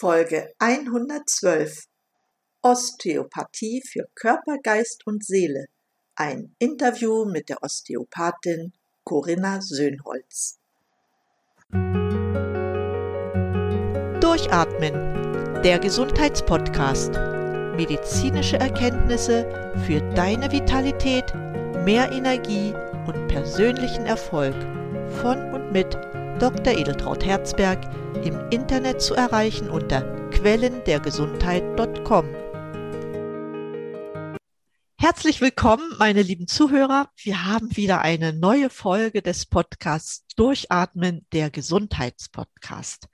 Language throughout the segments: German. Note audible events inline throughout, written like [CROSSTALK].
Folge 112 Osteopathie für Körper, Geist und Seele. Ein Interview mit der Osteopathin Corinna Söhnholz. Durchatmen, der Gesundheitspodcast. Medizinische Erkenntnisse für deine Vitalität, mehr Energie und persönlichen Erfolg von und mit Dr. Edeltraut Herzberg im Internet zu erreichen unter quellendergesundheit.com. Herzlich willkommen, meine lieben Zuhörer. Wir haben wieder eine neue Folge des Podcasts Durchatmen, der Gesundheitspodcast.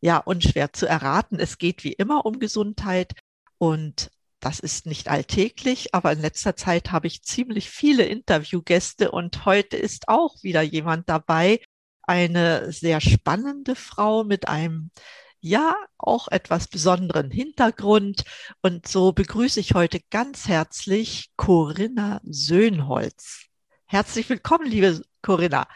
Ja, unschwer zu erraten. Es geht wie immer um Gesundheit und das ist nicht alltäglich, aber in letzter Zeit habe ich ziemlich viele Interviewgäste und heute ist auch wieder jemand dabei, eine sehr spannende Frau mit einem ja auch etwas besonderen Hintergrund. Und so begrüße ich heute ganz herzlich Corinna Söhnholz. Herzlich willkommen, liebe Corinna.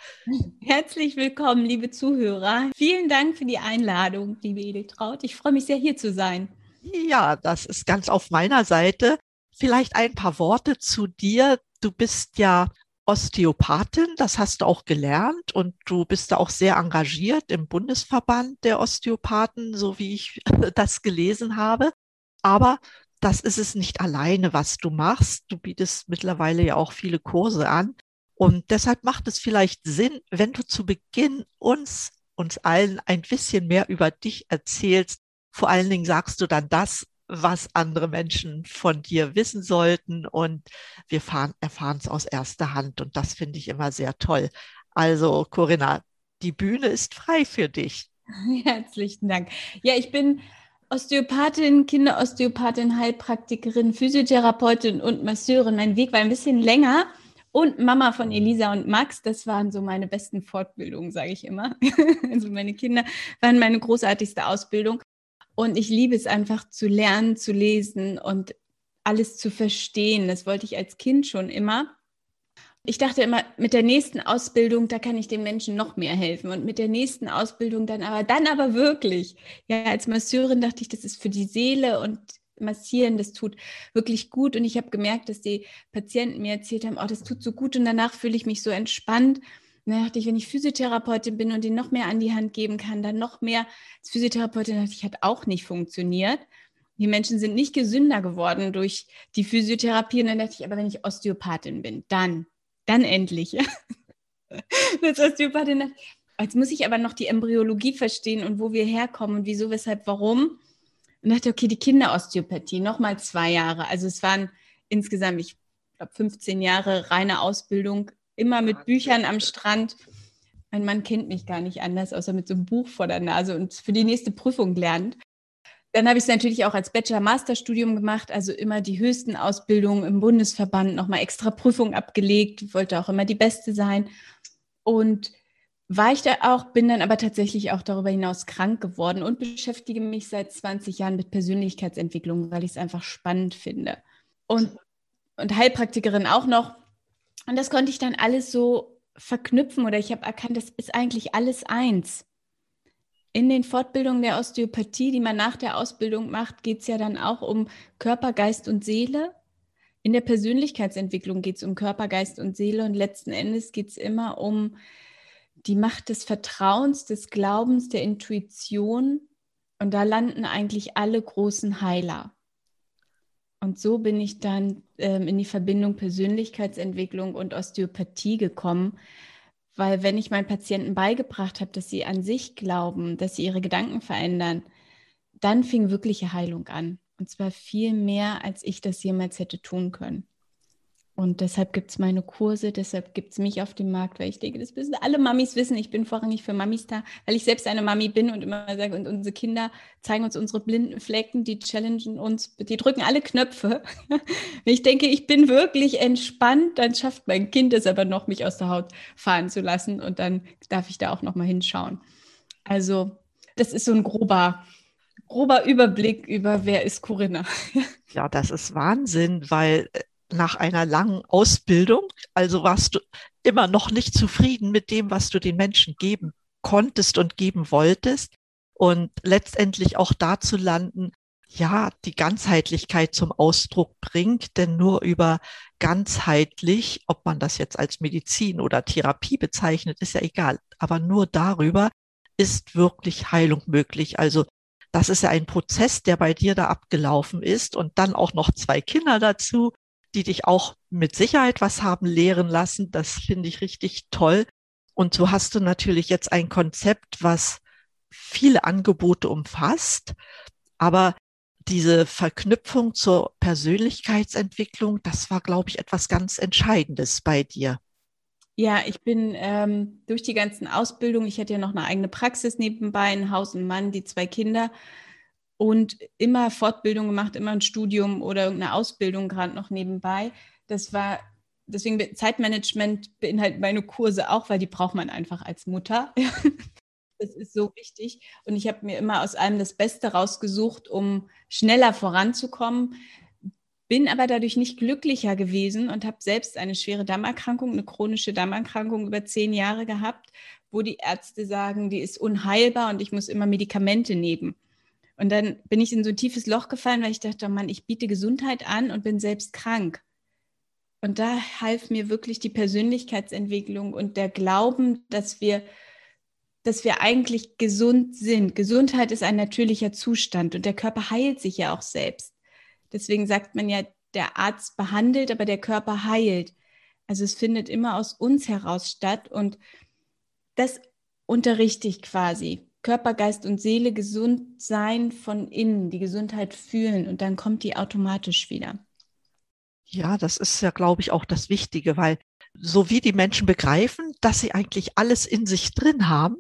Herzlich willkommen, liebe Zuhörer. Vielen Dank für die Einladung, liebe Edeltraut. Ich freue mich sehr, hier zu sein. Ja, das ist ganz auf meiner Seite. Vielleicht ein paar Worte zu dir. Du bist ja Osteopathin, das hast du auch gelernt und du bist da auch sehr engagiert im Bundesverband der Osteopathen, so wie ich [LAUGHS] das gelesen habe. Aber das ist es nicht alleine, was du machst. Du bietest mittlerweile ja auch viele Kurse an. Und deshalb macht es vielleicht Sinn, wenn du zu Beginn uns, uns allen ein bisschen mehr über dich erzählst. Vor allen Dingen sagst du dann das, was andere Menschen von dir wissen sollten und wir erfahren es aus erster Hand und das finde ich immer sehr toll. Also Corinna, die Bühne ist frei für dich. [LAUGHS] Herzlichen Dank. Ja, ich bin Osteopathin, Kinderosteopathin, Heilpraktikerin, Physiotherapeutin und Masseurin. Mein Weg war ein bisschen länger und Mama von Elisa und Max. Das waren so meine besten Fortbildungen, sage ich immer. [LAUGHS] also meine Kinder waren meine großartigste Ausbildung. Und ich liebe es einfach zu lernen, zu lesen und alles zu verstehen. Das wollte ich als Kind schon immer. Ich dachte immer, mit der nächsten Ausbildung, da kann ich den Menschen noch mehr helfen. Und mit der nächsten Ausbildung dann aber, dann aber wirklich. Ja, als Masseurin dachte ich, das ist für die Seele und massieren, das tut wirklich gut. Und ich habe gemerkt, dass die Patienten mir erzählt haben, oh, das tut so gut und danach fühle ich mich so entspannt. Dann dachte ich, wenn ich Physiotherapeutin bin und den noch mehr an die Hand geben kann, dann noch mehr als Physiotherapeutin, dachte ich, hat auch nicht funktioniert. Die Menschen sind nicht gesünder geworden durch die Physiotherapie. Und dann dachte ich, aber wenn ich Osteopathin bin, dann, dann endlich. [LAUGHS] Als Osteopathin, jetzt muss ich aber noch die Embryologie verstehen und wo wir herkommen und wieso, weshalb, warum. Und dachte, okay, die Kinderosteopathie, nochmal zwei Jahre. Also es waren insgesamt, ich glaube, 15 Jahre reine Ausbildung immer mit Büchern am Strand. Mein Mann kennt mich gar nicht anders, außer mit so einem Buch vor der Nase und für die nächste Prüfung lernt. Dann habe ich es natürlich auch als Bachelor-Master-Studium gemacht, also immer die höchsten Ausbildungen im Bundesverband, nochmal extra Prüfung abgelegt, wollte auch immer die Beste sein. Und war ich da auch, bin dann aber tatsächlich auch darüber hinaus krank geworden und beschäftige mich seit 20 Jahren mit Persönlichkeitsentwicklung, weil ich es einfach spannend finde. Und, und Heilpraktikerin auch noch, und das konnte ich dann alles so verknüpfen oder ich habe erkannt, das ist eigentlich alles eins. In den Fortbildungen der Osteopathie, die man nach der Ausbildung macht, geht es ja dann auch um Körper, Geist und Seele. In der Persönlichkeitsentwicklung geht es um Körper, Geist und Seele und letzten Endes geht es immer um die Macht des Vertrauens, des Glaubens, der Intuition. Und da landen eigentlich alle großen Heiler. Und so bin ich dann ähm, in die Verbindung Persönlichkeitsentwicklung und Osteopathie gekommen, weil wenn ich meinen Patienten beigebracht habe, dass sie an sich glauben, dass sie ihre Gedanken verändern, dann fing wirkliche Heilung an. Und zwar viel mehr, als ich das jemals hätte tun können. Und deshalb gibt es meine Kurse, deshalb gibt es mich auf dem Markt, weil ich denke, das müssen alle Mamis wissen. Ich bin vorrangig für Mamis da, weil ich selbst eine Mami bin und immer sage, und unsere Kinder zeigen uns unsere blinden Flecken, die challengen uns, die drücken alle Knöpfe. [LAUGHS] Ich denke, ich bin wirklich entspannt, dann schafft mein Kind es aber noch, mich aus der Haut fahren zu lassen und dann darf ich da auch noch mal hinschauen. Also, das ist so ein grober, grober Überblick über, wer ist Corinna. [LAUGHS] Ja, das ist Wahnsinn, weil äh, nach einer langen Ausbildung, also warst du immer noch nicht zufrieden mit dem, was du den Menschen geben konntest und geben wolltest. und letztendlich auch da zu landen, ja, die Ganzheitlichkeit zum Ausdruck bringt, denn nur über ganzheitlich, ob man das jetzt als Medizin oder Therapie bezeichnet, ist ja egal, aber nur darüber ist wirklich Heilung möglich. Also das ist ja ein Prozess, der bei dir da abgelaufen ist und dann auch noch zwei Kinder dazu, die dich auch mit Sicherheit was haben lehren lassen. Das finde ich richtig toll. Und so hast du natürlich jetzt ein Konzept, was viele Angebote umfasst, aber diese Verknüpfung zur Persönlichkeitsentwicklung, das war, glaube ich, etwas ganz Entscheidendes bei dir. Ja, ich bin ähm, durch die ganzen Ausbildungen, ich hatte ja noch eine eigene Praxis nebenbei, ein Haus und Mann, die zwei Kinder und immer Fortbildung gemacht, immer ein Studium oder irgendeine Ausbildung gerade noch nebenbei. Das war, deswegen Zeitmanagement beinhaltet meine Kurse auch, weil die braucht man einfach als Mutter. [LAUGHS] Das ist so wichtig. Und ich habe mir immer aus allem das Beste rausgesucht, um schneller voranzukommen. Bin aber dadurch nicht glücklicher gewesen und habe selbst eine schwere Darmerkrankung, eine chronische Darmerkrankung über zehn Jahre gehabt, wo die Ärzte sagen, die ist unheilbar und ich muss immer Medikamente nehmen. Und dann bin ich in so ein tiefes Loch gefallen, weil ich dachte, oh Mann, ich biete Gesundheit an und bin selbst krank. Und da half mir wirklich die Persönlichkeitsentwicklung und der Glauben, dass wir dass wir eigentlich gesund sind. Gesundheit ist ein natürlicher Zustand und der Körper heilt sich ja auch selbst. Deswegen sagt man ja, der Arzt behandelt, aber der Körper heilt. Also es findet immer aus uns heraus statt und das unterrichte ich quasi. Körper, Geist und Seele gesund sein von innen, die Gesundheit fühlen und dann kommt die automatisch wieder. Ja, das ist ja, glaube ich, auch das Wichtige, weil so wie die Menschen begreifen, dass sie eigentlich alles in sich drin haben,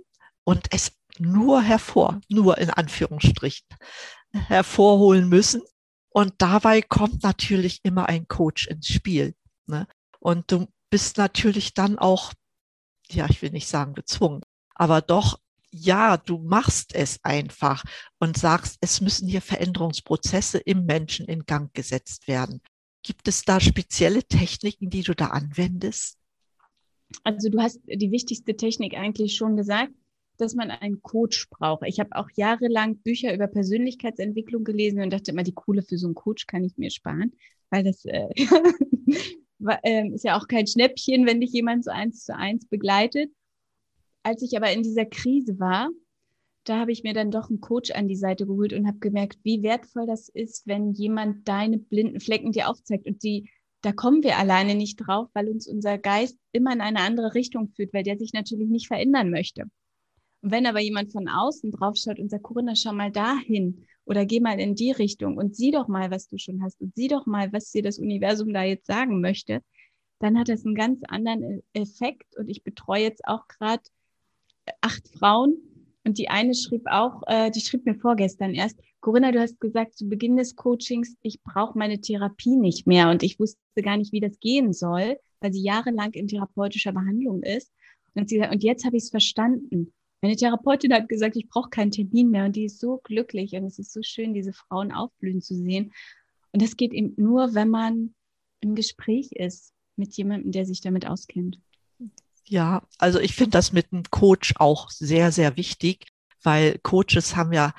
und es nur hervor, nur in Anführungsstrichen, hervorholen müssen. Und dabei kommt natürlich immer ein Coach ins Spiel. Ne? Und du bist natürlich dann auch, ja, ich will nicht sagen gezwungen, aber doch, ja, du machst es einfach und sagst, es müssen hier Veränderungsprozesse im Menschen in Gang gesetzt werden. Gibt es da spezielle Techniken, die du da anwendest? Also du hast die wichtigste Technik eigentlich schon gesagt dass man einen Coach braucht. Ich habe auch jahrelang Bücher über Persönlichkeitsentwicklung gelesen und dachte immer, die Kohle für so einen Coach kann ich mir sparen, weil das äh, [LAUGHS] äh, ist ja auch kein Schnäppchen, wenn dich jemand so eins zu eins begleitet. Als ich aber in dieser Krise war, da habe ich mir dann doch einen Coach an die Seite geholt und habe gemerkt, wie wertvoll das ist, wenn jemand deine blinden Flecken dir aufzeigt und die da kommen wir alleine nicht drauf, weil uns unser Geist immer in eine andere Richtung führt, weil der sich natürlich nicht verändern möchte. Und wenn aber jemand von außen drauf schaut und sagt, Corinna, schau mal dahin oder geh mal in die Richtung und sieh doch mal, was du schon hast und sieh doch mal, was dir das Universum da jetzt sagen möchte, dann hat das einen ganz anderen e-, Effekt. Und ich betreue jetzt auch gerade acht Frauen und die eine schrieb auch, äh, die schrieb mir vorgestern erst, Corinna, du hast gesagt zu Beginn des Coachings, ich brauche meine Therapie nicht mehr und ich wusste gar nicht, wie das gehen soll, weil sie jahrelang in therapeutischer Behandlung ist. Und, sie, und jetzt habe ich es verstanden. Meine Therapeutin hat gesagt, ich brauche keinen Termin mehr und die ist so glücklich und es ist so schön, diese Frauen aufblühen zu sehen. Und das geht eben nur, wenn man im Gespräch ist mit jemandem, der sich damit auskennt. Ja, also ich finde das mit einem Coach auch sehr, sehr wichtig, weil Coaches haben ja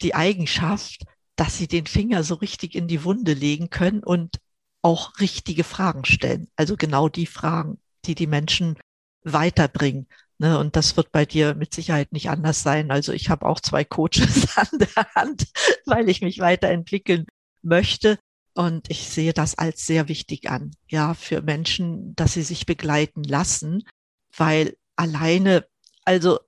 die Eigenschaft, dass sie den Finger so richtig in die Wunde legen können und auch richtige Fragen stellen. Also genau die Fragen, die die Menschen weiterbringen. Ne, und das wird bei dir mit Sicherheit nicht anders sein. Also ich habe auch zwei Coaches [LAUGHS] an der Hand, weil ich mich weiterentwickeln möchte. Und ich sehe das als sehr wichtig an, ja, für Menschen, dass sie sich begleiten lassen, weil alleine, also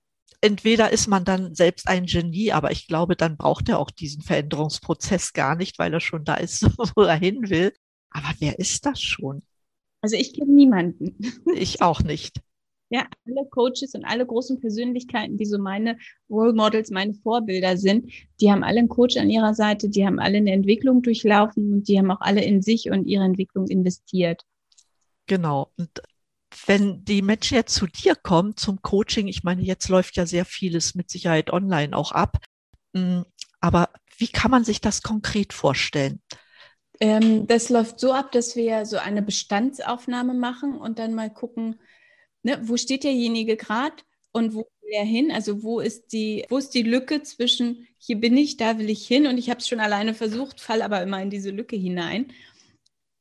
entweder ist man dann selbst ein Genie, aber ich glaube, dann braucht er auch diesen Veränderungsprozess gar nicht, weil er schon da ist, [LAUGHS] wo er hin will. Aber wer ist das schon? Also ich kenne niemanden. Ich auch nicht. Ja, alle Coaches und alle großen Persönlichkeiten, die so meine Role Models, meine Vorbilder sind, die haben alle einen Coach an ihrer Seite, die haben alle eine Entwicklung durchlaufen und die haben auch alle in sich und ihre Entwicklung investiert. Genau. Und wenn die Menschen jetzt zu dir kommen zum Coaching, ich meine, jetzt läuft ja sehr vieles mit Sicherheit online auch ab. Mm, aber wie kann man sich das konkret vorstellen? Ähm, das läuft so ab, dass wir so eine Bestandsaufnahme machen und dann mal gucken, ne, wo steht derjenige gerade und wo ja hin? Also wo ist die, wo ist die Lücke zwischen hier bin ich, da will ich hin und ich habe es schon alleine versucht, fall aber immer in diese Lücke hinein.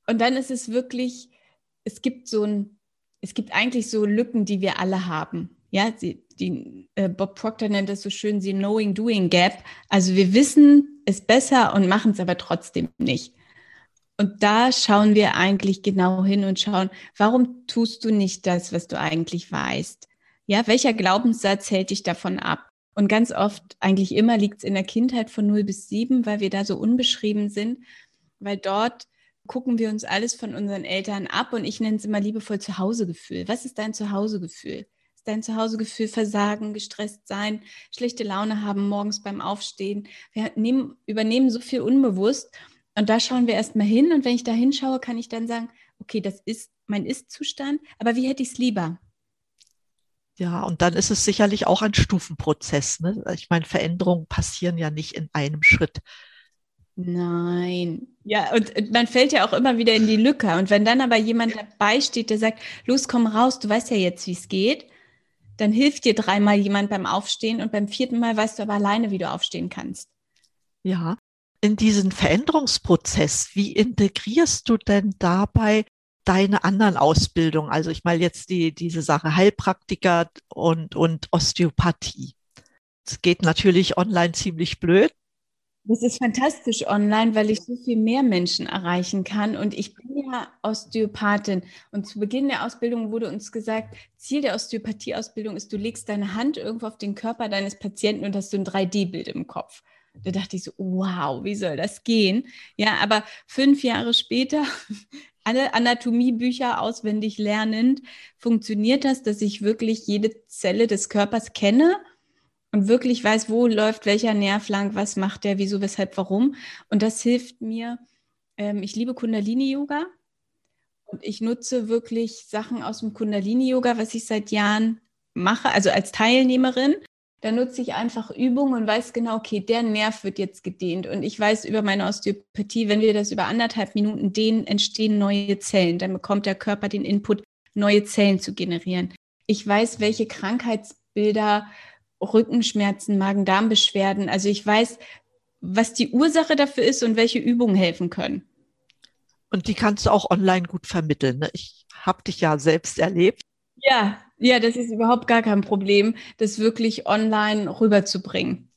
Und dann ist es wirklich, es gibt so ein, es gibt eigentlich so Lücken, die wir alle haben. Ja, die, die äh, Bob Proctor nennt das so schön, die Knowing-Doing Gap. Also wir wissen es besser und machen es aber trotzdem nicht. Und da schauen wir eigentlich genau hin und schauen, warum tust du nicht das, was du eigentlich weißt? Ja, welcher Glaubenssatz hält dich davon ab? Und ganz oft, eigentlich immer, liegt es in der Kindheit von 0 bis 7, weil wir da so unbeschrieben sind, weil dort gucken wir uns alles von unseren Eltern ab und ich nenne es immer liebevoll Zuhausegefühl. Was ist dein Zuhausegefühl? Ist dein Zuhausegefühl Versagen, gestresst sein, schlechte Laune haben morgens beim Aufstehen? Wir nehmen, übernehmen so viel unbewusst und da schauen wir erstmal hin und wenn ich da hinschaue, kann ich dann sagen, okay, das ist mein Ist-Zustand, aber wie hätte ich es lieber? Ja, und dann ist es sicherlich auch ein Stufenprozess. Ne? Ich meine, Veränderungen passieren ja nicht in einem Schritt. Nein. Ja, und man fällt ja auch immer wieder in die Lücke. Und wenn dann aber jemand dabei steht, der sagt, los, komm raus, du weißt ja jetzt, wie es geht, dann hilft dir dreimal jemand beim Aufstehen und beim vierten Mal weißt du aber alleine, wie du aufstehen kannst. Ja, in diesen Veränderungsprozess, wie integrierst du denn dabei deine anderen Ausbildungen? Also ich meine jetzt die, diese Sache Heilpraktiker und, und Osteopathie. Es geht natürlich online ziemlich blöd. Das ist fantastisch online, weil ich so viel mehr Menschen erreichen kann. Und ich bin ja Osteopathin. Und zu Beginn der Ausbildung wurde uns gesagt, Ziel der Osteopathieausbildung ist, du legst deine Hand irgendwo auf den Körper deines Patienten und hast so ein 3D-Bild im Kopf. Da dachte ich so, wow, wie soll das gehen? Ja, aber fünf Jahre später, [LAUGHS] alle Anatomiebücher auswendig lernend, funktioniert das, dass ich wirklich jede Zelle des Körpers kenne und wirklich weiß, wo läuft welcher Nerv lang, was macht der, wieso, weshalb, warum. Und das hilft mir. Ähm, ich liebe Kundalini-Yoga und ich nutze wirklich Sachen aus dem Kundalini-Yoga, was ich seit Jahren mache, also als Teilnehmerin dann nutze ich einfach Übungen und weiß genau, okay, der Nerv wird jetzt gedehnt. Und ich weiß über meine Osteopathie, wenn wir das über anderthalb Minuten dehnen, entstehen neue Zellen. Dann bekommt der Körper den Input, neue Zellen zu generieren. Ich weiß, welche Krankheitsbilder, Rückenschmerzen, Magen-Darm-Beschwerden, also ich weiß, was die Ursache dafür ist und welche Übungen helfen können. Und die kannst du auch online gut vermitteln. Ne? Ich habe dich ja selbst erlebt. Ja, ja, das ist überhaupt gar kein Problem, das wirklich online rüberzubringen.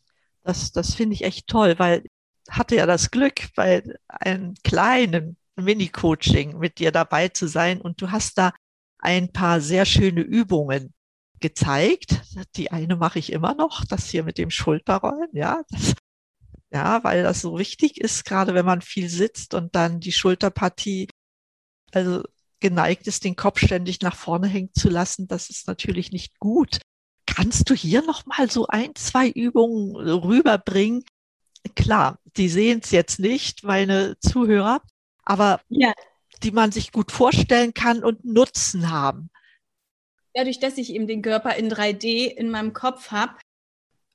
Das, das finde ich echt toll, weil ich hatte ja das Glück, bei einem kleinen Mini-Coaching mit dir dabei zu sein und du hast da ein paar sehr schöne Übungen gezeigt. Die eine mache ich immer noch, das hier mit dem Schulterrollen, ja. Das, ja, weil das so wichtig ist, gerade wenn man viel sitzt und dann die Schulterpartie, also geneigt ist, den Kopf ständig nach vorne hängen zu lassen, das ist natürlich nicht gut. Kannst du hier noch mal so ein, zwei Übungen rüberbringen? Klar, die sehen es jetzt nicht, meine Zuhörer, aber ja. die man sich gut vorstellen kann und Nutzen haben. Dadurch, dass ich eben den Körper in 3D in meinem Kopf habe.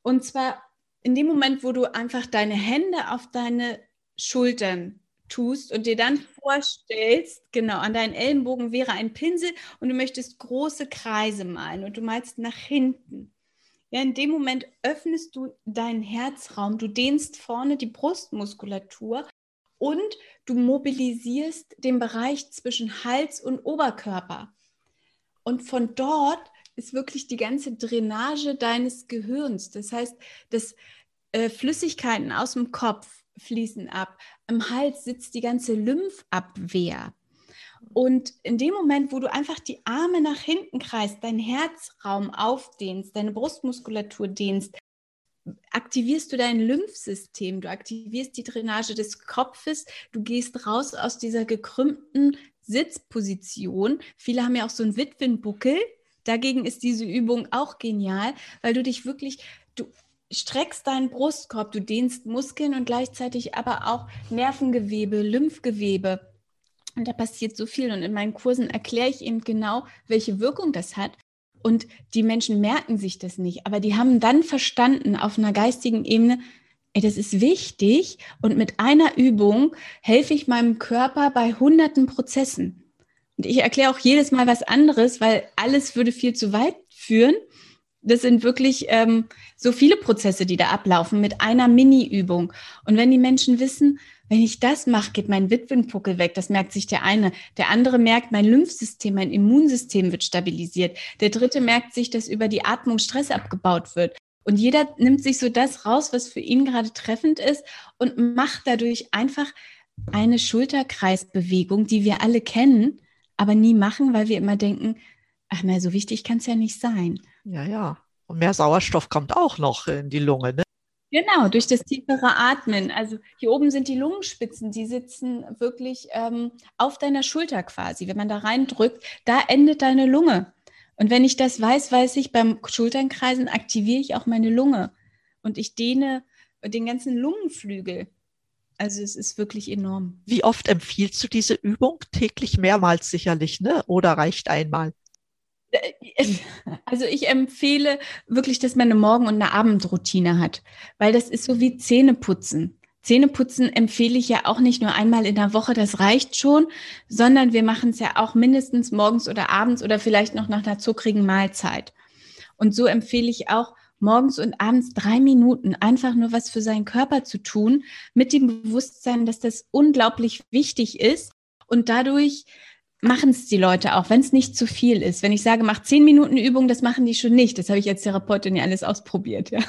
Und zwar in dem Moment, wo du einfach deine Hände auf deine Schultern tust und dir dann vorstellst, genau, an deinen Ellenbogen wäre ein Pinsel und du möchtest große Kreise malen und du malst nach hinten. Ja, in dem Moment öffnest du deinen Herzraum, du dehnst vorne die Brustmuskulatur und du mobilisierst den Bereich zwischen Hals und Oberkörper. Und von dort ist wirklich die ganze Drainage deines Gehirns. Das heißt, dass äh, Flüssigkeiten aus dem Kopf fließen ab. Im Hals sitzt die ganze Lymphabwehr. Und in dem Moment, wo du einfach die Arme nach hinten kreist, deinen Herzraum aufdehnst, deine Brustmuskulatur dehnst, aktivierst du dein Lymphsystem, du aktivierst die Drainage des Kopfes, du gehst raus aus dieser gekrümmten Sitzposition. Viele haben ja auch so einen Witwenbuckel. Dagegen ist diese Übung auch genial, weil du dich wirklich, du streckst deinen Brustkorb, du dehnst Muskeln und gleichzeitig aber auch Nervengewebe, Lymphgewebe. Und da passiert so viel. Und in meinen Kursen erkläre ich eben genau, welche Wirkung das hat. Und die Menschen merken sich das nicht, aber die haben dann verstanden auf einer geistigen Ebene, ey, das ist wichtig. Und mit einer Übung helfe ich meinem Körper bei hunderten Prozessen. Und ich erkläre auch jedes Mal was anderes, weil alles würde viel zu weit führen. Das sind wirklich ähm, so viele Prozesse, die da ablaufen mit einer Mini-Übung. Und wenn die Menschen wissen, wenn ich das mache, geht mein Witwenpuckel weg. Das merkt sich der eine. Der andere merkt, mein Lymphsystem, mein Immunsystem wird stabilisiert. Der dritte merkt sich, dass über die Atmung Stress abgebaut wird. Und jeder nimmt sich so das raus, was für ihn gerade treffend ist und macht dadurch einfach eine Schulterkreisbewegung, die wir alle kennen, aber nie machen, weil wir immer denken, ach na, so wichtig kann es ja nicht sein. Ja, ja. Und mehr Sauerstoff kommt auch noch in die Lunge, ne? Genau, durch das tiefere Atmen. Also hier oben sind die Lungenspitzen, die sitzen wirklich ähm, auf deiner Schulter quasi. Wenn man da reindrückt, da endet deine Lunge. Und wenn ich das weiß, weiß ich, beim Schulternkreisen aktiviere ich auch meine Lunge und ich dehne den ganzen Lungenflügel. Also es ist wirklich enorm. Wie oft empfiehlst du diese Übung? Täglich mehrmals sicherlich, ne? Oder reicht einmal? Also ich empfehle wirklich, dass man eine Morgen- und eine Abendroutine hat, weil das ist so wie Zähneputzen. Zähneputzen empfehle ich ja auch nicht nur einmal in der Woche, das reicht schon, sondern wir machen es ja auch mindestens morgens oder abends oder vielleicht noch nach einer zuckrigen Mahlzeit. Und so empfehle ich auch, morgens und abends drei Minuten einfach nur was für seinen Körper zu tun, mit dem Bewusstsein, dass das unglaublich wichtig ist und dadurch machen es die Leute auch, wenn es nicht zu viel ist. Wenn ich sage, mach zehn Minuten Übung, das machen die schon nicht. Das habe ich als Therapeutin ja alles ausprobiert, ja.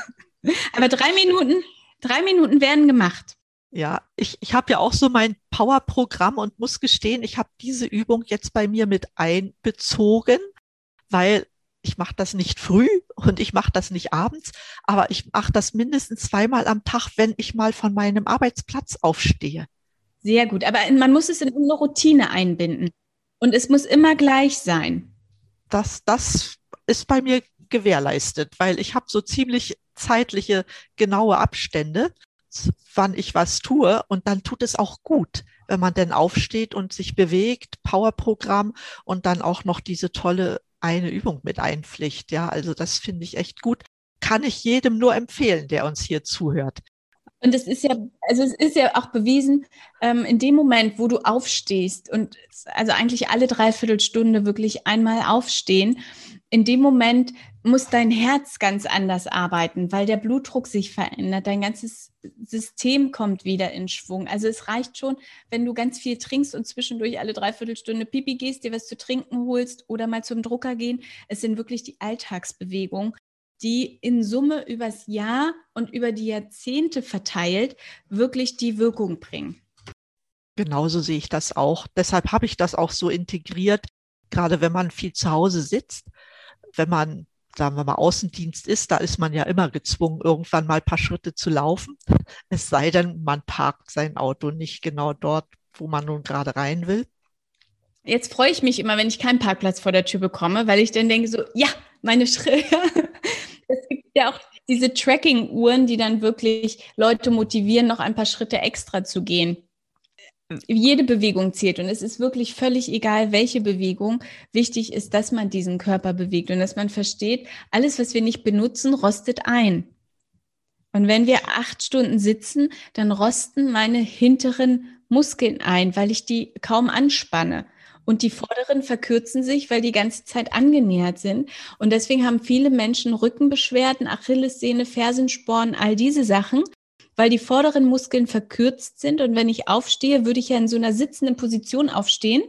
Aber drei Minuten, drei Minuten werden gemacht. Ja, ich, ich habe ja auch so mein Power-Programm und muss gestehen, ich habe diese Übung jetzt bei mir mit einbezogen, weil ich mache das nicht früh und ich mache das nicht abends, aber ich mache das mindestens zweimal am Tag, wenn ich mal von meinem Arbeitsplatz aufstehe. Sehr gut, aber man muss es in eine Routine einbinden. Und es muss immer gleich sein. Das, das ist bei mir gewährleistet, weil ich habe so ziemlich zeitliche, genaue Abstände, wann ich was tue. Und dann tut es auch gut, wenn man denn aufsteht und sich bewegt, Powerprogramm und dann auch noch diese tolle eine Übung mit einpflicht. Ja, also das finde ich echt gut. Kann ich jedem nur empfehlen, der uns hier zuhört. Und es ist ja, also es ist ja auch bewiesen, ähm, in dem Moment, wo du aufstehst und also eigentlich alle Dreiviertelstunde wirklich einmal aufstehen, in dem Moment muss dein Herz ganz anders arbeiten, weil der Blutdruck sich verändert, dein ganzes System kommt wieder in Schwung. Also es reicht schon, wenn du ganz viel trinkst und zwischendurch alle Dreiviertelstunde Pipi gehst, dir was zu trinken holst oder mal zum Drucker gehen. Es sind wirklich die Alltagsbewegungen, die in Summe übers Jahr und über die Jahrzehnte verteilt wirklich die Wirkung bringen. Genauso sehe ich das auch. Deshalb habe ich das auch so integriert, gerade wenn man viel zu Hause sitzt, wenn man, sagen wir mal, Außendienst ist, da ist man ja immer gezwungen, irgendwann mal ein paar Schritte zu laufen. [LAUGHS] Es sei denn, man parkt sein Auto nicht genau dort, wo man nun gerade rein will. Jetzt freue ich mich immer, wenn ich keinen Parkplatz vor der Tür bekomme, weil ich dann denke so, ja, meine Schritte, [LAUGHS] es gibt ja auch diese Tracking-Uhren, die dann wirklich Leute motivieren, noch ein paar Schritte extra zu gehen. Jede Bewegung zählt und es ist wirklich völlig egal, welche Bewegung. Wichtig ist, dass man diesen Körper bewegt und dass man versteht, alles, was wir nicht benutzen, rostet ein. Und wenn wir acht Stunden sitzen, dann rosten meine hinteren Muskeln ein, weil ich die kaum anspanne. Und die vorderen verkürzen sich, weil die ganze Zeit angenähert sind. Und deswegen haben viele Menschen Rückenbeschwerden, Achillessehne, Fersensporen, all diese Sachen, weil die vorderen Muskeln verkürzt sind. Und wenn ich aufstehe, würde ich ja in so einer sitzenden Position aufstehen.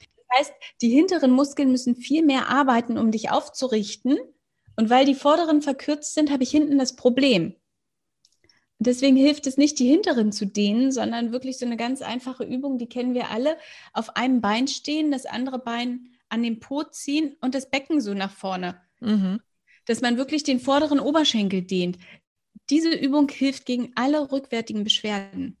Das heißt, die hinteren Muskeln müssen viel mehr arbeiten, um dich aufzurichten. Und weil die vorderen verkürzt sind, habe ich hinten das Problem. Deswegen hilft es nicht, die hinteren zu dehnen, sondern wirklich so eine ganz einfache Übung, die kennen wir alle. Auf einem Bein stehen, das andere Bein an den Po ziehen und das Becken so nach vorne. Mhm. Dass man wirklich den vorderen Oberschenkel dehnt. Diese Übung hilft gegen alle rückwärtigen Beschwerden.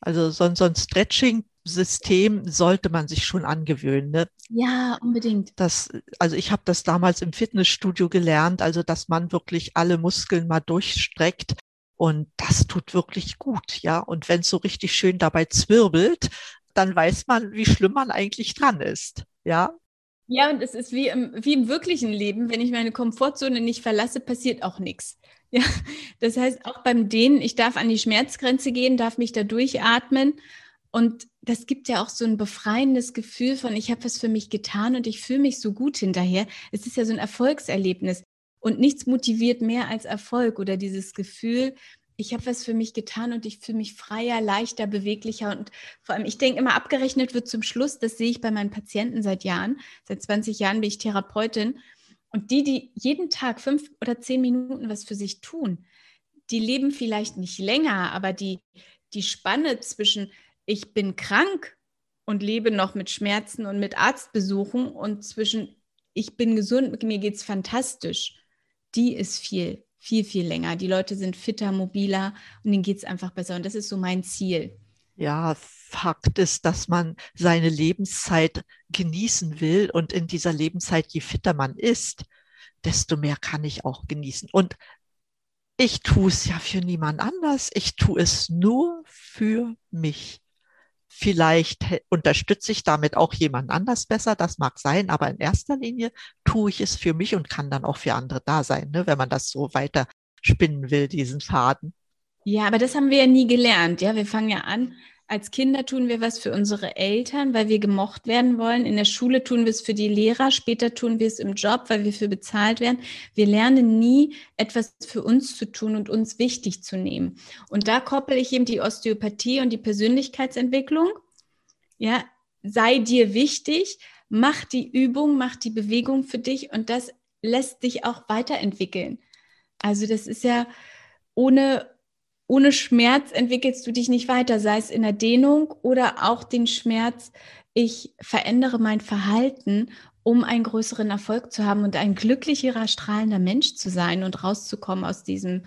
Also so, so ein Stretching-System sollte man sich schon angewöhnen. Ne? Ja, unbedingt. Das, also ich habe das damals im Fitnessstudio gelernt, also dass man wirklich alle Muskeln mal durchstreckt und das tut wirklich gut, ja. Und wenn es so richtig schön dabei zwirbelt, dann weiß man, wie schlimm man eigentlich dran ist, ja. Ja, und es ist wie im, wie im wirklichen Leben, wenn ich meine Komfortzone nicht verlasse, passiert auch nichts. [LAUGHS] Ja, das heißt, auch beim Dehnen, ich darf an die Schmerzgrenze gehen, darf mich da durchatmen. Und das gibt ja auch so ein befreiendes Gefühl von, ich habe was für mich getan und ich fühle mich so gut hinterher. Es ist ja so ein Erfolgserlebnis. Und nichts motiviert mehr als Erfolg oder dieses Gefühl, ich habe was für mich getan und ich fühle mich freier, leichter, beweglicher. Und vor allem, ich denke immer, abgerechnet wird zum Schluss, das sehe ich bei meinen Patienten seit Jahren, seit 20 Jahren bin ich Therapeutin. Und die, die jeden Tag fünf oder zehn Minuten was für sich tun, die leben vielleicht nicht länger, aber die, die Spanne zwischen ich bin krank und lebe noch mit Schmerzen und mit Arztbesuchen und zwischen ich bin gesund, mir geht es fantastisch, die ist viel, viel, viel länger. Die Leute sind fitter, mobiler und denen geht es einfach besser. Und das ist so mein Ziel. Ja, Fakt ist, dass man seine Lebenszeit genießen will und in dieser Lebenszeit, je fitter man ist, desto mehr kann ich auch genießen. Und ich tue es ja für niemand anders. Ich tue es nur für mich. Vielleicht unterstütze ich damit auch jemand anders besser, das mag sein, aber in erster Linie tue ich es für mich und kann dann auch für andere da sein, ne, wenn man das so weiter spinnen will, diesen Faden. Ja, aber das haben wir ja nie gelernt. Ja, wir fangen ja an, als Kinder tun wir was für unsere Eltern, weil wir gemocht werden wollen. In der Schule tun wir es für die Lehrer, später tun wir es im Job, weil wir für bezahlt werden. Wir lernen nie, etwas für uns zu tun und uns wichtig zu nehmen. Und da koppel ich eben die Osteopathie und die Persönlichkeitsentwicklung. Ja, sei dir wichtig, mach die Übung, mach die Bewegung für dich und das lässt dich auch weiterentwickeln. Also das ist ja ohne ohne Schmerz entwickelst du dich nicht weiter, sei es in der Dehnung oder auch den Schmerz, ich verändere mein Verhalten, um einen größeren Erfolg zu haben und ein glücklicherer, strahlender Mensch zu sein und rauszukommen aus diesem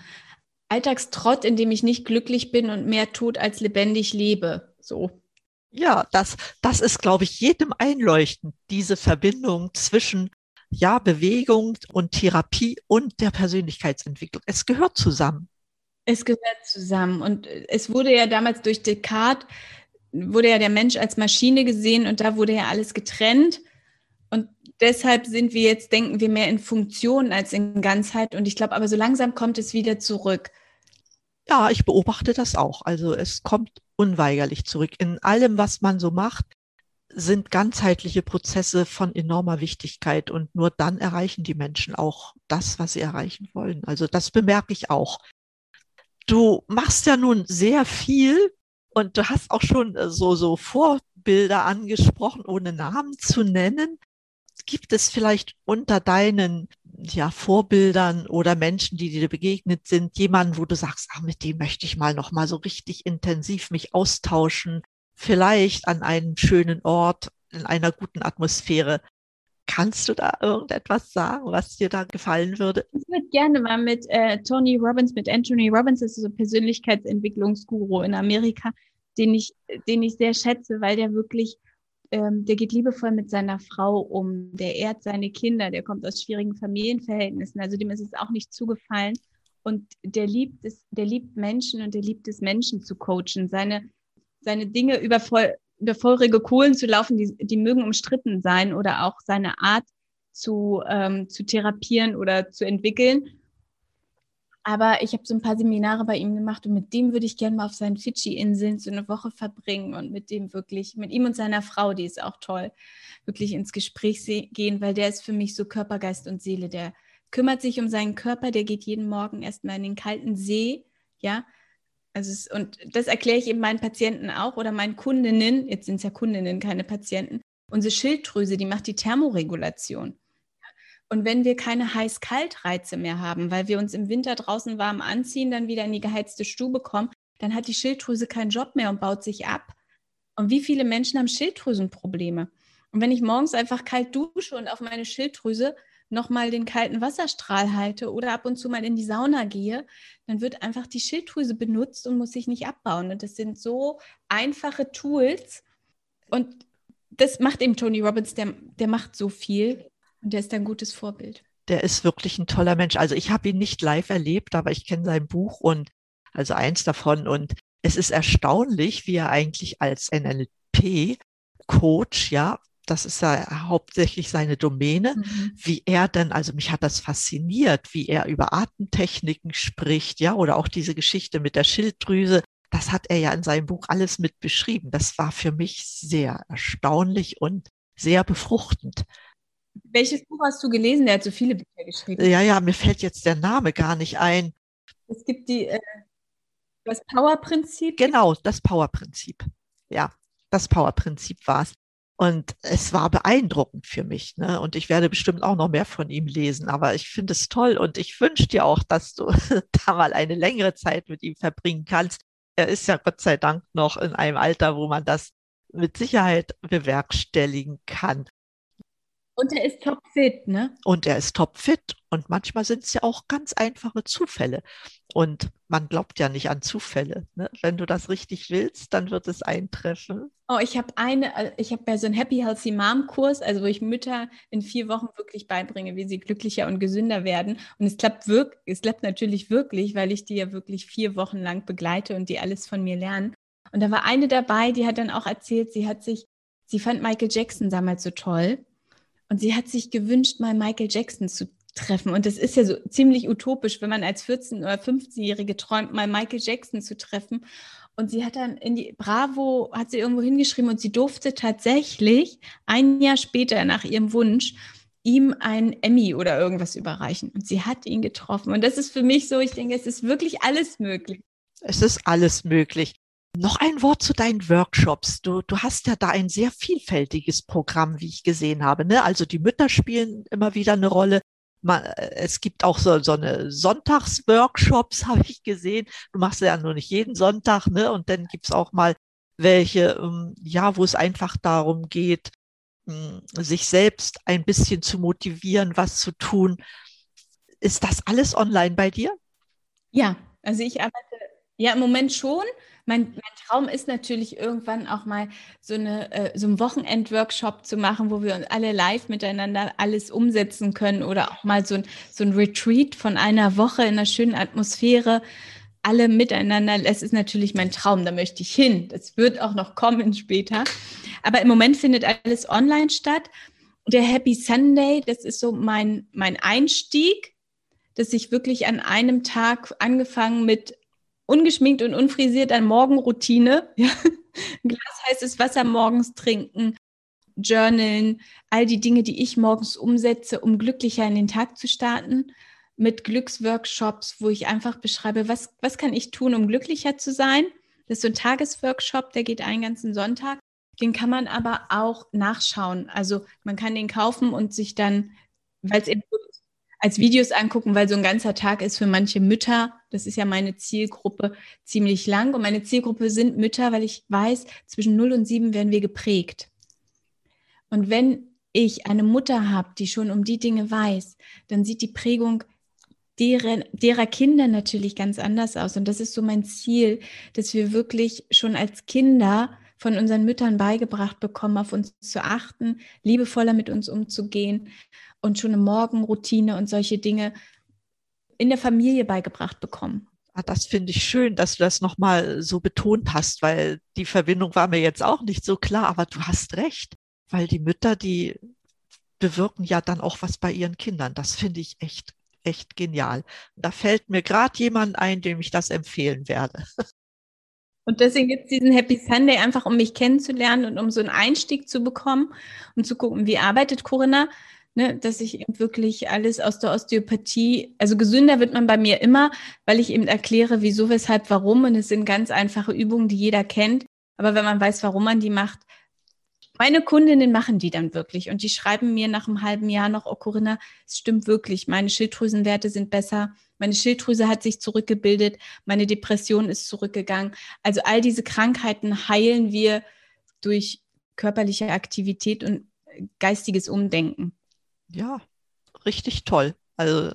Alltagstrott, in dem ich nicht glücklich bin und mehr tot als lebendig lebe. So. Ja, das, das ist, glaube ich, jedem einleuchtend, diese Verbindung zwischen ja, Bewegung und Therapie und der Persönlichkeitsentwicklung. Es gehört zusammen. Es gehört zusammen. Und es wurde ja damals durch Descartes, wurde ja der Mensch als Maschine gesehen und da wurde ja alles getrennt. Und deshalb sind wir jetzt, denken wir mehr in Funktion als in Ganzheit. Und ich glaube, aber so langsam kommt es wieder zurück. Ja, ich beobachte das auch. Also es kommt unweigerlich zurück. In allem, was man so macht, sind ganzheitliche Prozesse von enormer Wichtigkeit und nur dann erreichen die Menschen auch das, was sie erreichen wollen. Also das bemerke ich auch. Du machst ja nun sehr viel und du hast auch schon äh, so, so Vorbilder angesprochen, ohne Namen zu nennen. Gibt es vielleicht unter deinen ja, Vorbildern oder Menschen, die dir begegnet sind, jemanden, wo du sagst, ah, mit dem möchte ich mal noch mal so richtig intensiv mich austauschen, vielleicht an einem schönen Ort, in einer guten Atmosphäre. Kannst du da irgendetwas sagen, was dir da gefallen würde? Ich würde gerne mal mit äh, Tony Robbins, mit Anthony Robbins, das ist so ein Persönlichkeitsentwicklungsguru in Amerika, den ich, den ich sehr schätze, weil der wirklich, ähm, der geht liebevoll mit seiner Frau um, der ehrt seine Kinder, der kommt aus schwierigen Familienverhältnissen, also dem ist es auch nicht zugefallen. Und der liebt es, der liebt Menschen und der liebt es, Menschen zu coachen, seine, seine Dinge über über feurige Kohlen zu laufen, die, die mögen umstritten sein oder auch seine Art zu, ähm, zu therapieren oder zu entwickeln. Aber ich habe so ein paar Seminare bei ihm gemacht und mit dem würde ich gerne mal auf seinen Fidschi-Inseln so eine Woche verbringen und mit dem wirklich, mit ihm und seiner Frau, die ist auch toll, wirklich ins Gespräch gehen, weil der ist für mich so Körper, Geist und Seele. Der kümmert sich um seinen Körper, der geht jeden Morgen erstmal in den kalten See, ja, also es, und das erkläre ich eben meinen Patienten auch oder meinen Kundinnen, jetzt sind es ja Kundinnen, keine Patienten. Unsere Schilddrüse, die macht die Thermoregulation. Und wenn wir keine Heiß-Kalt-Reize mehr haben, weil wir uns im Winter draußen warm anziehen, dann wieder in die geheizte Stube kommen, dann hat die Schilddrüse keinen Job mehr und baut sich ab. Und wie viele Menschen haben Schilddrüsenprobleme? Und wenn ich morgens einfach kalt dusche und auf meine Schilddrüse nochmal den kalten Wasserstrahl halte oder ab und zu mal in die Sauna gehe, dann wird einfach die Schilddrüse benutzt und muss sich nicht abbauen. Und das sind so einfache Tools. Und das macht eben Tony Robbins, der, der macht so viel und der ist ein gutes Vorbild. Der ist wirklich ein toller Mensch. Also ich habe ihn nicht live erlebt, aber ich kenne sein Buch und also eins davon. Und es ist erstaunlich, wie er eigentlich als NLP-Coach ja das ist ja hauptsächlich seine Domäne, mhm. wie er denn, also mich hat das fasziniert, wie er über Atemtechniken spricht, ja, oder auch diese Geschichte mit der Schilddrüse. Das hat er ja in seinem Buch alles mit beschrieben. Das war für mich sehr erstaunlich und sehr befruchtend. Welches Buch hast du gelesen? Der hat so viele Bücher geschrieben. Ja, ja, mir fällt jetzt der Name gar nicht ein. Es gibt die, äh, das Power-Prinzip. Genau, das Power-Prinzip. Ja, das Power-Prinzip war es. Und es war beeindruckend für mich. Ne? Und ich werde bestimmt auch noch mehr von ihm lesen. Aber ich finde es toll und ich wünsche dir auch, dass du [LAUGHS] da mal eine längere Zeit mit ihm verbringen kannst. Er ist ja Gott sei Dank noch in einem Alter, wo man das mit Sicherheit bewerkstelligen kann. Und er ist topfit, ne? Und er ist topfit. Und manchmal sind es ja auch ganz einfache Zufälle. Und man glaubt ja nicht an Zufälle. Ne? Wenn du das richtig willst, dann wird es eintreffen. Oh, ich habe eine, äh, ich habe ja so einen Happy Healthy Mom Kurs, also wo ich Mütter in vier Wochen wirklich beibringe, wie sie glücklicher und gesünder werden. Und es klappt wirklich, es klappt natürlich wirklich, weil ich die ja wirklich vier Wochen lang begleite und die alles von mir lernen. Und da war eine dabei, die hat dann auch erzählt, sie hat sich, sie fand Michael Jackson damals so toll und sie hat sich gewünscht, mal Michael Jackson zu treffen. Und das ist ja so ziemlich utopisch, wenn man als 14- oder 15-Jährige träumt, mal Michael Jackson zu treffen. Und sie hat dann in die Bravo, hat sie irgendwo hingeschrieben und sie durfte tatsächlich ein Jahr später nach ihrem Wunsch ihm ein Emmy oder irgendwas überreichen. Und sie hat ihn getroffen. Und das ist für mich so, ich denke, es ist wirklich alles möglich. Es ist alles möglich. Noch ein Wort zu deinen Workshops. Du, du hast ja da ein sehr vielfältiges Programm, wie ich gesehen habe. Ne? Also die Mütter spielen immer wieder eine Rolle. Man, es gibt auch so, so eine Sonntagsworkshops, [LAUGHS] habe ich gesehen. Du machst ja nur nicht jeden Sonntag, ne? Und dann gibt's auch mal welche, ähm, ja, wo es einfach darum geht, hm, sich selbst ein bisschen zu motivieren, was zu tun. Ist das alles online bei dir? Ja, also ich arbeite ja im Moment schon. Mein, mein, Traum ist natürlich irgendwann auch mal so, eine, äh, so einen Wochenend-Workshop zu machen, wo wir uns alle live miteinander alles umsetzen können oder auch mal so ein, so ein Retreat von einer Woche in einer schönen Atmosphäre. Alle miteinander, das ist natürlich mein Traum, da möchte ich hin. Das wird auch noch kommen später. Aber im Moment findet alles online statt. Der Happy Sunday, das ist so mein, mein Einstieg, dass ich wirklich an einem Tag angefangen mit ungeschminkt und unfrisiert an Morgenroutine. [LAUGHS] Ja. Ein Glas heißes Wasser morgens trinken, journalen, all die Dinge, die ich morgens umsetze, um glücklicher in den Tag zu starten. Mit Glücksworkshops, wo ich einfach beschreibe, was, was kann ich tun, um glücklicher zu sein. Das ist so ein Tagesworkshop, der geht einen ganzen Sonntag. Den kann man aber auch nachschauen. Also man kann den kaufen und sich dann, weil es als Videos angucken, weil so ein ganzer Tag ist für manche Mütter, das ist ja meine Zielgruppe, ziemlich lang. Und meine Zielgruppe sind Mütter, weil ich weiß, zwischen 0 und 7 werden wir geprägt. Und wenn ich eine Mutter habe, die schon um die Dinge weiß, dann sieht die Prägung deren, derer Kinder natürlich ganz anders aus. Und das ist so mein Ziel, dass wir wirklich schon als Kinder von unseren Müttern beigebracht bekommen, auf uns zu achten, liebevoller mit uns umzugehen und schon eine Morgenroutine und solche Dinge in der Familie beigebracht bekommen. Ah, das finde ich schön, dass du das nochmal so betont hast, weil die Verbindung war mir jetzt auch nicht so klar, aber du hast recht, weil die Mütter, die bewirken ja dann auch was bei ihren Kindern. Das finde ich echt, echt genial. Da fällt mir gerade jemand ein, dem ich das empfehlen werde. [LAUGHS] Und deswegen gibt es diesen Happy Sunday einfach, um mich kennenzulernen und um so einen Einstieg zu bekommen und zu gucken, wie arbeitet Corinna ne, dass ich eben wirklich alles aus der Osteopathie, also gesünder wird man bei mir immer, weil ich eben erkläre, wieso, weshalb, warum. Und es sind ganz einfache Übungen, die jeder kennt. Aber wenn man weiß, warum man die macht, meine Kundinnen machen die dann wirklich und die schreiben mir nach einem halben Jahr noch, oh Corinna, es stimmt wirklich, meine Schilddrüsenwerte sind besser, meine Schilddrüse hat sich zurückgebildet, meine Depression ist zurückgegangen. Also all diese Krankheiten heilen wir durch körperliche Aktivität und geistiges Umdenken. Ja, richtig toll. Also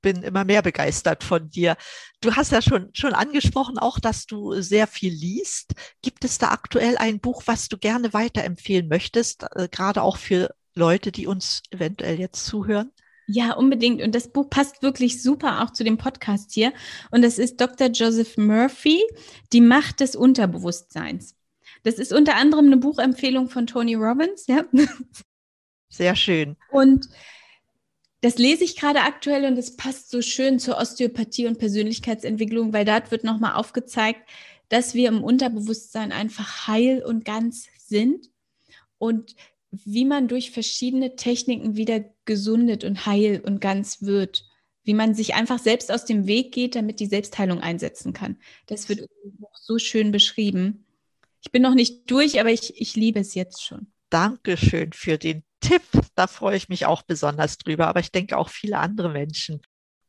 bin immer mehr begeistert von dir. Du hast ja schon, schon angesprochen, auch dass du sehr viel liest. Gibt es da aktuell ein Buch, was du gerne weiterempfehlen möchtest, äh, gerade auch für Leute, die uns eventuell jetzt zuhören? Ja, unbedingt. Und das Buch passt wirklich super auch zu dem Podcast hier. Und das ist Dr. Joseph Murphy, Die Macht des Unterbewusstseins. Das ist unter anderem eine Buchempfehlung von Tony Robbins, ja. Sehr schön. Und das lese ich gerade aktuell und es passt so schön zur Osteopathie und Persönlichkeitsentwicklung, weil dort wird nochmal aufgezeigt, dass wir im Unterbewusstsein einfach heil und ganz sind und wie man durch verschiedene Techniken wieder gesundet und heil und ganz wird. Wie man sich einfach selbst aus dem Weg geht, damit die Selbstheilung einsetzen kann. Das wird so schön beschrieben. Ich bin noch nicht durch, aber ich, ich liebe es jetzt schon. Dankeschön für den Tipp. Da freue ich mich auch besonders drüber, aber ich denke auch viele andere Menschen.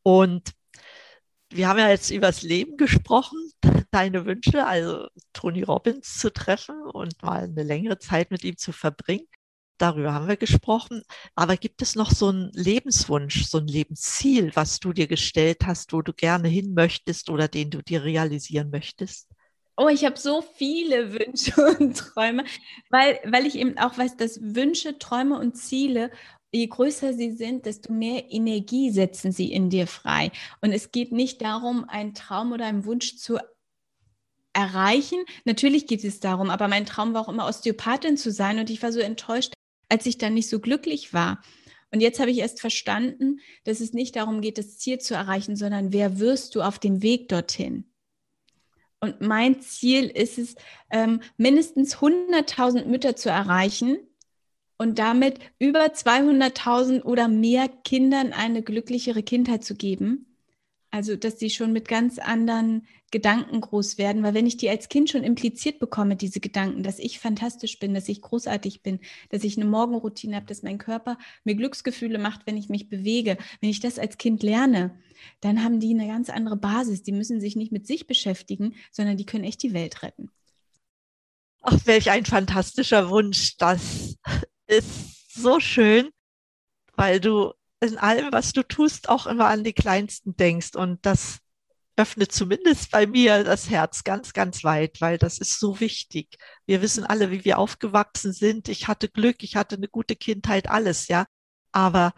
Und wir haben ja jetzt übers Leben gesprochen, [LAUGHS] deine Wünsche, also Tony Robbins zu treffen und mal eine längere Zeit mit ihm zu verbringen. Darüber haben wir gesprochen. Aber gibt es noch so einen Lebenswunsch, so ein Lebensziel, was du dir gestellt hast, wo du gerne hin möchtest oder den du dir realisieren möchtest? Oh, ich habe so viele [LAUGHS] Wünsche und Träume, weil, weil ich eben auch weiß, dass Wünsche, Träume und Ziele, je größer sie sind, desto mehr Energie setzen sie in dir frei. Und es geht nicht darum, einen Traum oder einen Wunsch zu erreichen. Natürlich geht es darum, aber mein Traum war auch immer Osteopathin zu sein und ich war so enttäuscht, als ich dann nicht so glücklich war. Und jetzt habe ich erst verstanden, dass es nicht darum geht, das Ziel zu erreichen, sondern wer wirst du auf dem Weg dorthin? Und mein Ziel ist es, ähm, mindestens 100.000 Mütter zu erreichen und damit über 200.000 oder mehr Kindern eine glücklichere Kindheit zu geben. Also, dass sie schon mit ganz anderen Gedanken groß werden, weil wenn ich die als Kind schon impliziert bekomme, diese Gedanken, dass ich fantastisch bin, dass ich großartig bin, dass ich eine Morgenroutine habe, dass mein Körper mir Glücksgefühle macht, wenn ich mich bewege, wenn ich das als Kind lerne, dann haben die eine ganz andere Basis. Die müssen sich nicht mit sich beschäftigen, sondern die können echt die Welt retten. Ach, welch ein fantastischer Wunsch. Das ist so schön, weil du in allem, was du tust, auch immer an die Kleinsten denkst. Und das öffnet zumindest bei mir das Herz ganz, ganz weit, weil das ist so wichtig. Wir wissen alle, wie wir aufgewachsen sind. Ich hatte Glück, ich hatte eine gute Kindheit, alles, ja. Aber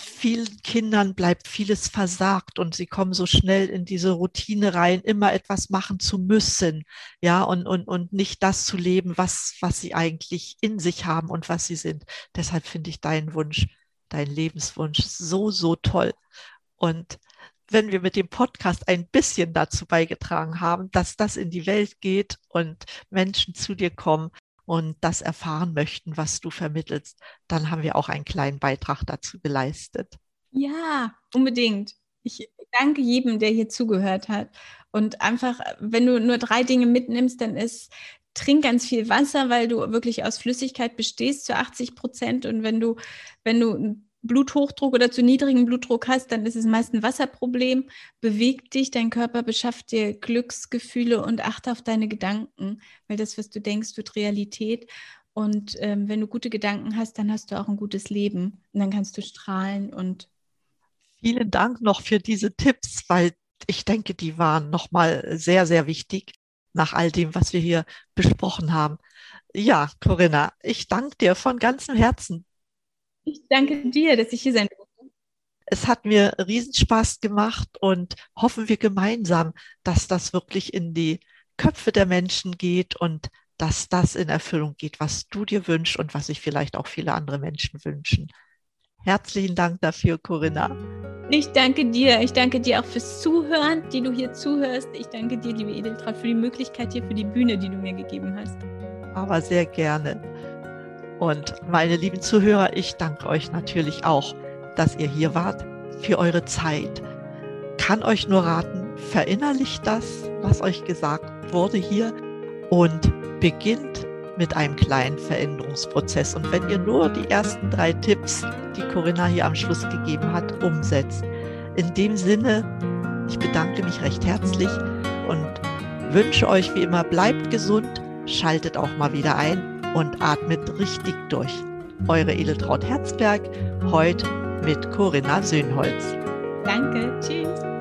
vielen Kindern bleibt vieles versagt und sie kommen so schnell in diese Routine rein, immer etwas machen zu müssen, ja, und, und, und nicht das zu leben, was, was sie eigentlich in sich haben und was sie sind. Deshalb finde ich deinen Wunsch dein Lebenswunsch so, so toll. Und wenn wir mit dem Podcast ein bisschen dazu beigetragen haben, dass das in die Welt geht und Menschen zu dir kommen und das erfahren möchten, was du vermittelst, dann haben wir auch einen kleinen Beitrag dazu geleistet. Ja, unbedingt. Ich danke jedem, der hier zugehört hat. Und einfach, wenn du nur drei Dinge mitnimmst, dann ist trink ganz viel Wasser, weil du wirklich aus Flüssigkeit bestehst zu 80 Prozent. Und wenn du, wenn du Bluthochdruck oder zu niedrigen Blutdruck hast, dann ist es meist ein Wasserproblem. Beweg dich, dein Körper beschafft dir Glücksgefühle und achte auf deine Gedanken, weil das, was du denkst, wird Realität. Und ähm, wenn du gute Gedanken hast, dann hast du auch ein gutes Leben. Und dann kannst du strahlen und. Vielen Dank noch für diese Tipps, weil ich denke, die waren nochmal sehr, sehr wichtig nach all dem, was wir hier besprochen haben. Ja, Corinna, ich danke dir von ganzem Herzen. Ich danke dir, dass ich hier sein durfte. Es hat mir Riesenspaß gemacht und hoffen wir gemeinsam, dass das wirklich in die Köpfe der Menschen geht und dass das in Erfüllung geht, was du dir wünschst und was sich vielleicht auch viele andere Menschen wünschen. Herzlichen Dank dafür, Corinna. Ich danke dir. Ich danke dir auch fürs Zuhören, die du hier zuhörst. Ich danke dir, liebe Edeltraut, für die Möglichkeit hier, für die Bühne, die du mir gegeben hast. Aber sehr gerne. Und meine lieben Zuhörer, ich danke euch natürlich auch, dass ihr hier wart, für eure Zeit. Kann euch nur raten, verinnerlicht das, was euch gesagt wurde hier und beginnt mit einem kleinen Veränderungsprozess. Und wenn ihr nur die ersten drei Tipps, die Corinna hier am Schluss gegeben hat, umsetzt. In dem Sinne, ich bedanke mich recht herzlich und wünsche euch wie immer, bleibt gesund, schaltet auch mal wieder ein und atmet richtig durch. Eure Edeltraut Herzberg, heute mit Corinna Söhnholz. Danke, tschüss.